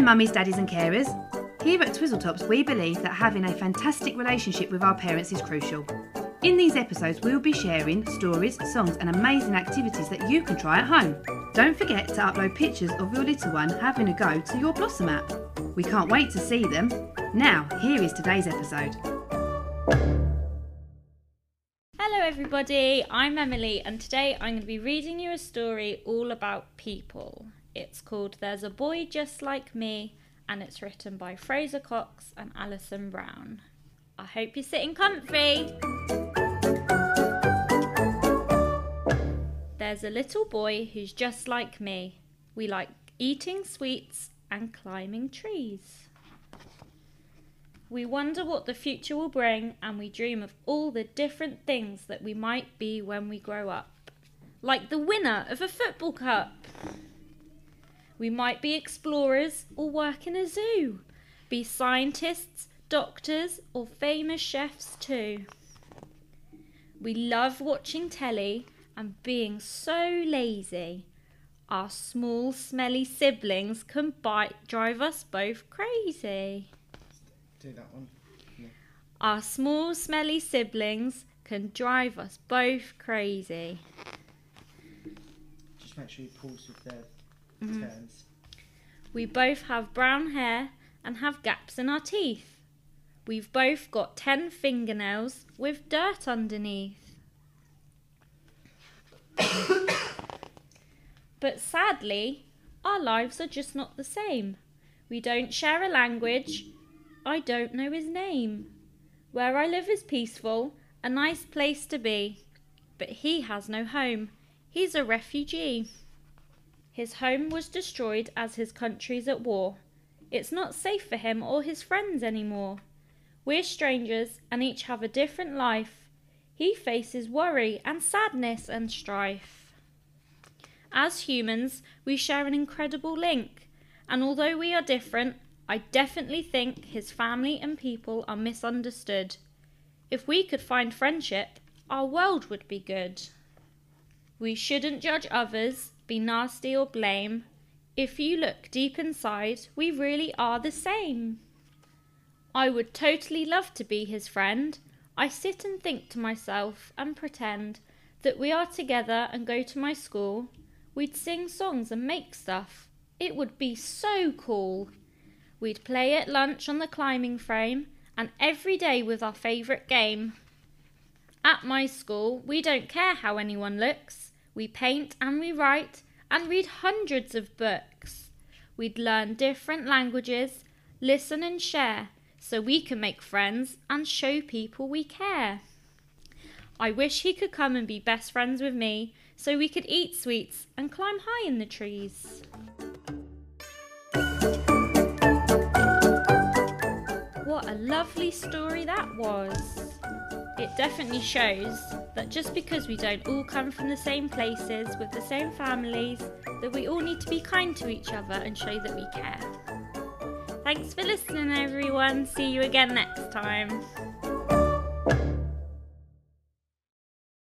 mummies, daddies, and carers. Here at Twizzletops, we believe that having a fantastic relationship with our parents is crucial. In these episodes, we'll be sharing stories, songs, and amazing activities that you can try at home. Don't forget to upload pictures of your little one having a go to your Blossom app. We can't wait to see them. Now, here is today's episode. Hello, everybody. I'm Emily, and today I'm going to be reading you a story all about people. It's called There's a Boy Just Like Me, and it's written by Fraser Cox and Alison Brown. I hope you're sitting comfy. There's a little boy who's just like me. We like eating sweets and climbing trees. We wonder what the future will bring and we dream of all the different things that we might be when we grow up. Like the winner of a football cup. We might be explorers or work in a zoo, be scientists, doctors, or famous chefs too. We love watching telly and being so lazy. Our small, smelly siblings can bite, drive us both crazy. Do that one. Our small, smelly siblings can drive us both crazy. Just make sure you pause with their Mm-hmm. We both have brown hair and have gaps in our teeth. We've both got ten fingernails with dirt underneath. but sadly, our lives are just not the same. We don't share a language. I don't know his name. Where I live is peaceful, a nice place to be. But he has no home. He's a refugee. His home was destroyed as his country's at war. It's not safe for him or his friends anymore. We're strangers and each have a different life. He faces worry and sadness and strife. As humans, we share an incredible link, and although we are different, I definitely think his family and people are misunderstood. If we could find friendship, our world would be good. We shouldn't judge others, be nasty or blame. If you look deep inside, we really are the same. I would totally love to be his friend. I sit and think to myself and pretend that we are together and go to my school. We'd sing songs and make stuff. It would be so cool. We'd play at lunch on the climbing frame and every day with our favourite game. At my school, we don't care how anyone looks. We paint and we write and read hundreds of books. We'd learn different languages, listen and share so we can make friends and show people we care. I wish he could come and be best friends with me so we could eat sweets and climb high in the trees. What a lovely story that was! It definitely shows that just because we don't all come from the same places with the same families, that we all need to be kind to each other and show that we care. Thanks for listening, everyone. See you again next time.